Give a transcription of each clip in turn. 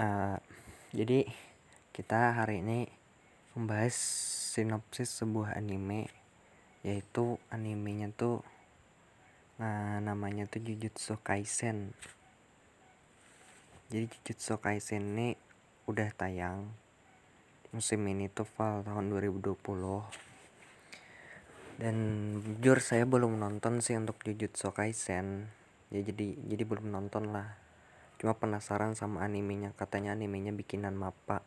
Uh, jadi kita hari ini membahas sinopsis sebuah anime yaitu animenya tuh nah, namanya tuh Jujutsu Kaisen. Jadi Jujutsu Kaisen ini udah tayang musim ini tuh fall tahun 2020 dan jujur saya belum nonton sih untuk Jujutsu Kaisen. Ya jadi jadi belum nonton lah cuma penasaran sama animenya katanya animenya bikinan mapa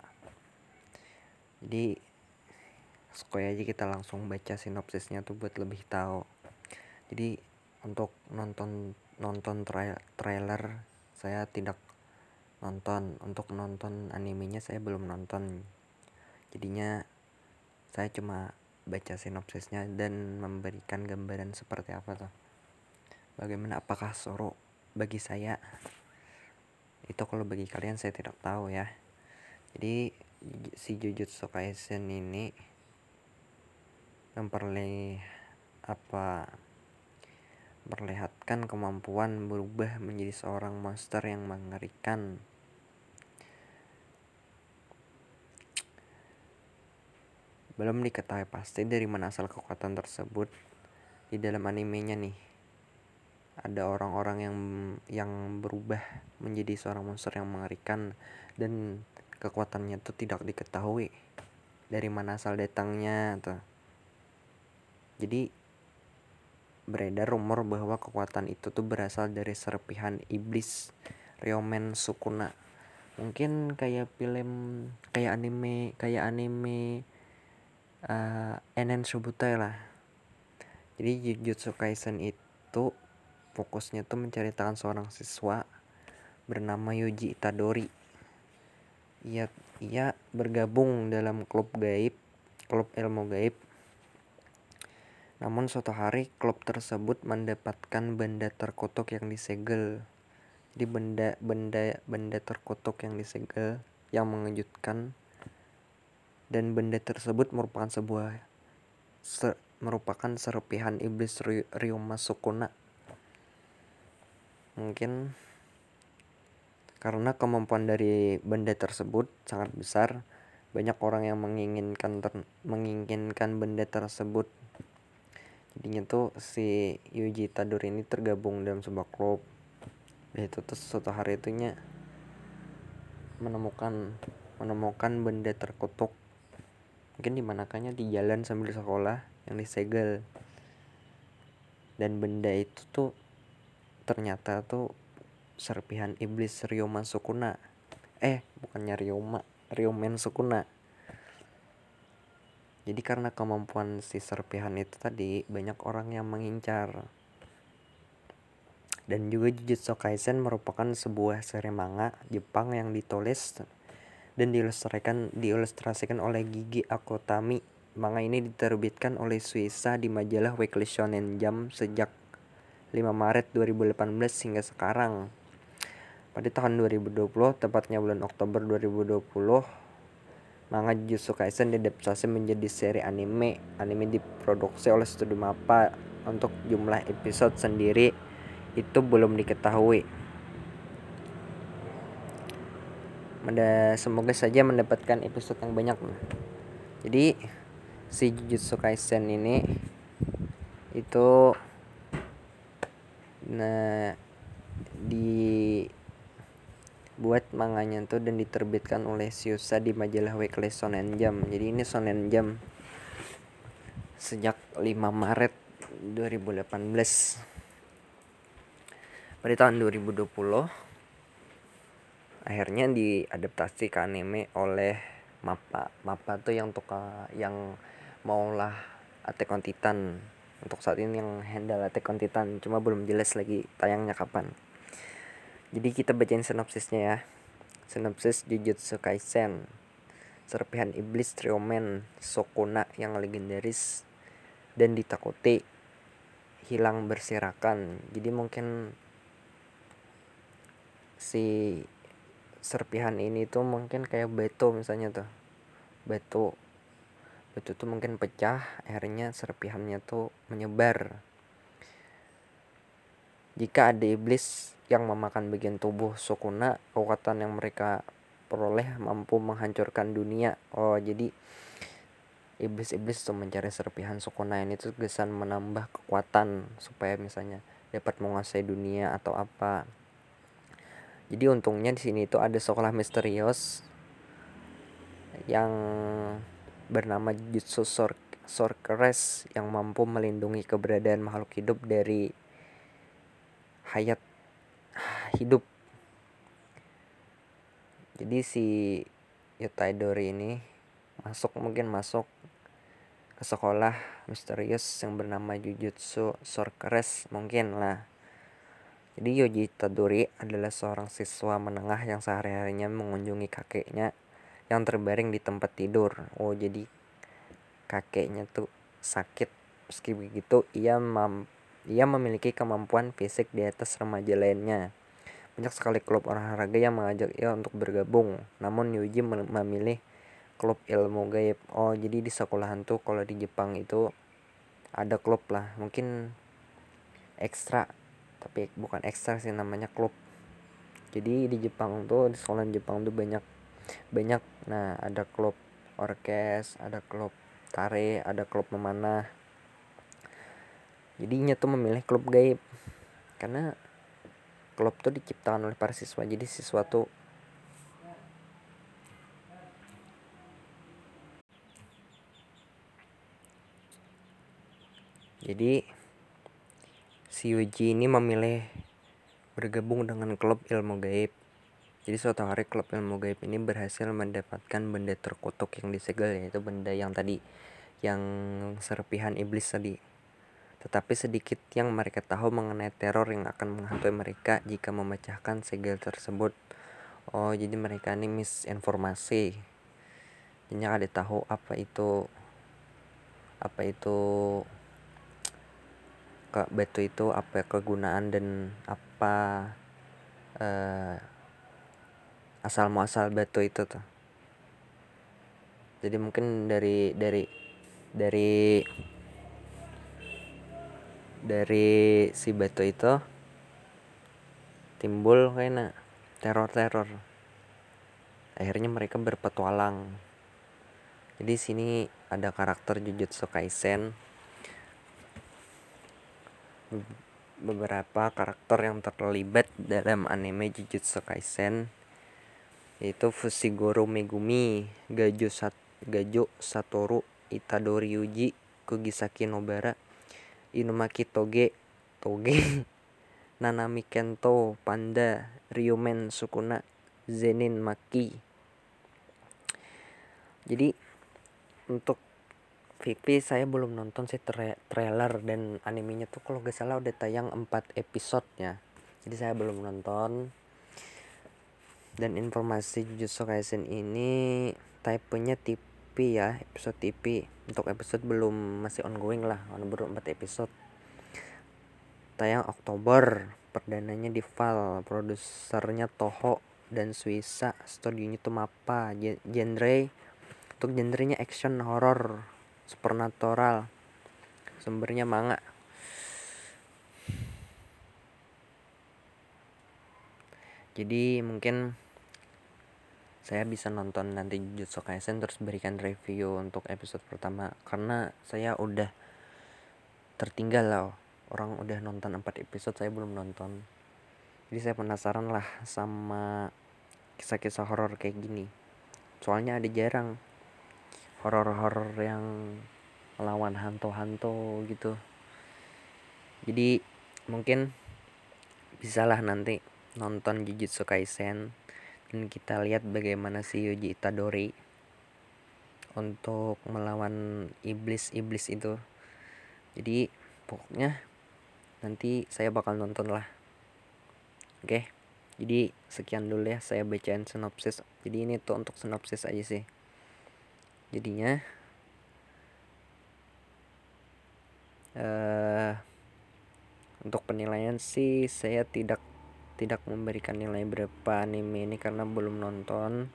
jadi sekali aja kita langsung baca sinopsisnya tuh buat lebih tahu. Jadi untuk nonton nonton tra trailer saya tidak nonton. Untuk nonton animenya saya belum nonton. Jadinya saya cuma baca sinopsisnya dan memberikan gambaran seperti apa tuh. Bagaimana apakah Soro bagi saya itu kalau bagi kalian saya tidak tahu ya. Jadi si Jujutsu Kaisen ini memperlihat apa memperlihatkan kemampuan berubah menjadi seorang monster yang mengerikan. Belum diketahui pasti dari mana asal kekuatan tersebut di dalam animenya nih ada orang-orang yang yang berubah menjadi seorang monster yang mengerikan dan kekuatannya itu tidak diketahui dari mana asal datangnya tuh. Jadi beredar rumor bahwa kekuatan itu tuh berasal dari serpihan iblis Ryomen Sukuna. Mungkin kayak film kayak anime kayak anime uh, Enen Subutai lah. Jadi Jujutsu Kaisen itu fokusnya tuh menceritakan seorang siswa bernama Yuji Itadori. Ia ia bergabung dalam klub gaib, klub ilmu gaib. Namun suatu hari klub tersebut mendapatkan benda terkutuk yang disegel. Jadi benda benda benda terkutuk yang disegel yang mengejutkan dan benda tersebut merupakan sebuah ser, merupakan serpihan iblis Ryoma Sukuna mungkin karena kemampuan dari benda tersebut sangat besar banyak orang yang menginginkan ter, menginginkan benda tersebut. Jadinya tuh si Yuji Tadori ini tergabung dalam sebuah klub. Dan itu tuh suatu hari itunya menemukan menemukan benda terkutuk. Mungkin dimanakahnya di jalan sambil sekolah yang disegel. Dan benda itu tuh ternyata tuh serpihan iblis Ryoma Sukuna. Eh bukannya Ryoma Ryomen Sukuna. Jadi karena kemampuan si serpihan itu tadi banyak orang yang mengincar. Dan juga Jujutsu Kaisen merupakan sebuah seri manga Jepang yang ditulis dan diilustrasikan diilustrasikan oleh Gigi Akutami manga ini diterbitkan oleh Suisa di majalah Weekly Shonen Jump sejak 5 Maret 2018 hingga sekarang. Pada tahun 2020, tepatnya bulan Oktober 2020, manga Jujutsu Kaisen diadaptasi menjadi seri anime. Anime diproduksi oleh Studio Mappa. Untuk jumlah episode sendiri itu belum diketahui. Semoga saja mendapatkan episode yang banyak. Jadi si Jujutsu Kaisen ini itu nah dibuat manganya tuh dan diterbitkan oleh Syusa di majalah Weekly Shonen Jump. Jadi ini Shonen Jump sejak 5 Maret 2018 pada tahun 2020 akhirnya diadaptasi ke anime oleh Mappa. Mappa tuh yang tukang yang maulah Attack on Titan untuk saat ini yang handle Attack on Titan cuma belum jelas lagi tayangnya kapan. Jadi kita bacain sinopsisnya ya. Sinopsis Jujutsu Kaisen. Serpihan iblis Triomen Sokuna yang legendaris dan ditakuti hilang berserakan. Jadi mungkin si serpihan ini tuh mungkin kayak batu misalnya tuh. Batu batu tuh mungkin pecah akhirnya serpihannya tuh menyebar. Jika ada iblis yang memakan bagian tubuh Sukuna kekuatan yang mereka peroleh mampu menghancurkan dunia. Oh jadi iblis-iblis tuh mencari serpihan Sukuna ini tuh gesan menambah kekuatan supaya misalnya dapat menguasai dunia atau apa. Jadi untungnya di sini itu ada sekolah misterius yang bernama Jutsu Sor yang mampu melindungi keberadaan makhluk hidup dari hayat hidup. Jadi si Yutaidori ini masuk mungkin masuk ke sekolah misterius yang bernama Jujutsu Sorceress mungkin lah. Jadi Yoji Itadori adalah seorang siswa menengah yang sehari-harinya mengunjungi kakeknya yang terbaring di tempat tidur oh jadi kakeknya tuh sakit meski begitu ia mam ia memiliki kemampuan fisik di atas remaja lainnya banyak sekali klub olahraga yang mengajak ia untuk bergabung, namun Yuji memilih klub ilmu gaib. Oh, jadi di sekolahan tuh kalau di Jepang itu ada klub lah, mungkin ekstra, tapi bukan ekstra sih namanya klub. Jadi di Jepang tuh di sekolah Jepang tuh banyak banyak. Nah, ada klub orkes, ada klub tare, ada klub memanah. Jadinya tuh memilih klub gaib karena klub tuh diciptakan oleh para siswa jadi siswa tuh jadi si Yuji ini memilih bergabung dengan klub ilmu gaib jadi suatu hari klub ilmu gaib ini berhasil mendapatkan benda terkutuk yang disegel yaitu benda yang tadi yang serpihan iblis tadi tetapi sedikit yang mereka tahu mengenai teror yang akan menghantui mereka jika memecahkan segel tersebut. Oh, jadi mereka ini misinformasi. Jadi ada tahu apa itu apa itu ke batu itu apa kegunaan dan apa uh, asal muasal batu itu tuh. Jadi mungkin dari dari dari dari si batu itu timbul kayaknya teror-teror. Akhirnya mereka berpetualang. Jadi sini ada karakter Jujutsu Kaisen. Beberapa karakter yang terlibat dalam anime Jujutsu Kaisen yaitu Fushiguro Megumi, Gajo, Sat Gajo Satoru, Itadori Yuji, Kugisaki Nobara, Inumaki Toge Toge Nanami Kento Panda Ryumen Sukuna Zenin Maki. Jadi untuk VP saya belum nonton sih tra trailer dan animenya tuh kalau gak salah udah tayang 4 episode ya jadi saya belum nonton dan informasi Jujutsu Kaisen ini tipenya TV ya episode TV untuk episode belum masih ongoing lah baru 4 episode. Tayang Oktober perdananya di Val produsernya Toho dan Suisa studionya tuh Mapa genre untuk genrenya action horror supernatural sumbernya manga. Jadi mungkin saya bisa nonton nanti Jujutsu Kaisen terus berikan review untuk episode pertama. Karena saya udah tertinggal loh orang udah nonton 4 episode saya belum nonton. Jadi saya penasaran lah sama kisah-kisah horor kayak gini. Soalnya ada jarang horor-horor yang melawan hantu-hantu gitu. Jadi mungkin bisalah nanti nonton Jujutsu Kaisen dan kita lihat bagaimana si Yuji Itadori untuk melawan iblis-iblis itu. Jadi pokoknya nanti saya bakal nonton lah. Oke jadi sekian dulu ya saya bacain sinopsis. Jadi ini tuh untuk sinopsis aja sih. Jadinya uh, untuk penilaian sih saya tidak tidak memberikan nilai berapa anime ini karena belum nonton.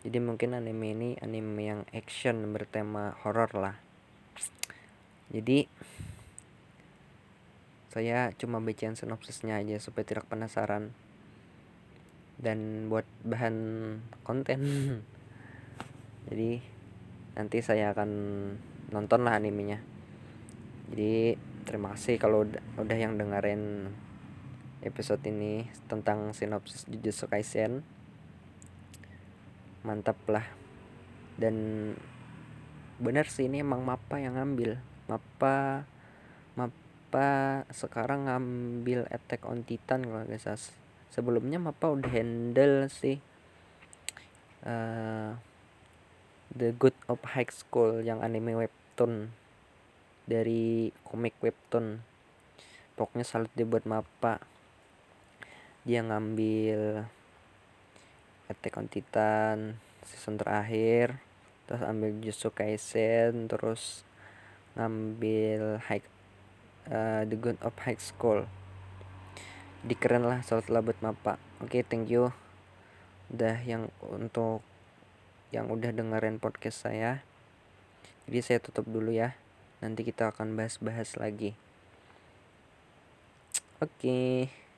Jadi mungkin anime ini anime yang action bertema horror lah. Jadi saya cuma bacain sinopsisnya aja supaya tidak penasaran. Dan buat bahan konten jadi nanti saya akan nonton lah animenya. Jadi terima kasih kalau udah, udah yang dengerin episode ini tentang sinopsis Jujutsu Kaisen. Mantap lah. Dan benar sih ini emang Mappa yang ngambil. Mappa Mappa sekarang ngambil Attack on Titan kalau nggak salah. Sebelumnya Mappa udah handle sih uh, The Good of High School yang anime webtoon dari komik webtoon. Pokoknya salut dia buat Mappa dia ngambil Attack on Titan season terakhir terus ambil Jujutsu Kaisen terus ngambil high uh, The Good of High School. Di keren lah salat labut mapa oke okay, thank you. Udah yang untuk yang udah dengerin podcast saya. Jadi saya tutup dulu ya. Nanti kita akan bahas-bahas lagi. Oke. okay.